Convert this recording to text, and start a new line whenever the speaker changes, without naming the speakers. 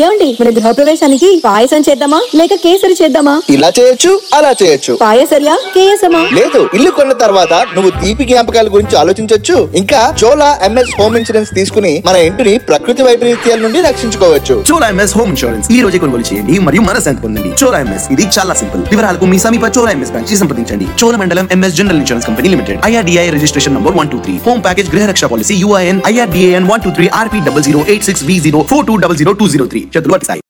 ఏమండి మన గృహప్రవేశానికి పాయసం చేద్దామా? లేక కేసరి చేద్దామా?
ఇలా చేయొచ్చు అలా చేయొచ్చు.
పాయసరియా కేయసమా
లేదు ఇల్లు కొన్న తర్వాత నువ్వు తీపి జ్ఞాపకాల గురించి ఆలోచించొచ్చు. ఇంకా చోలా ఎంఎస్ హోమ్ ఇన్సూరెన్స్ తీసుకుని మన ఇంటిని ప్రకృతి వైపరీత్యాల నుండి రక్షించుకోవచ్చు.
Chola MS home insurance. ఈ రోజే కొనుగోలు చేయండి మరియు మనశ్శాంతి పొందండి. చోలా ఎంఎస్ ఇది చాలా సింపుల్. వివరాలకు మీ సమీప చోలా ఎంఎస్ బ్రాంచ్ సంప్రదించండి. Chola Mandalam MS general insurance company limited. IRDI registration number one two three. Home package Griha Raksha policy UIN IRDIN one two three RP double zero eight six V zero four two double zero two zero three. Shuttle website.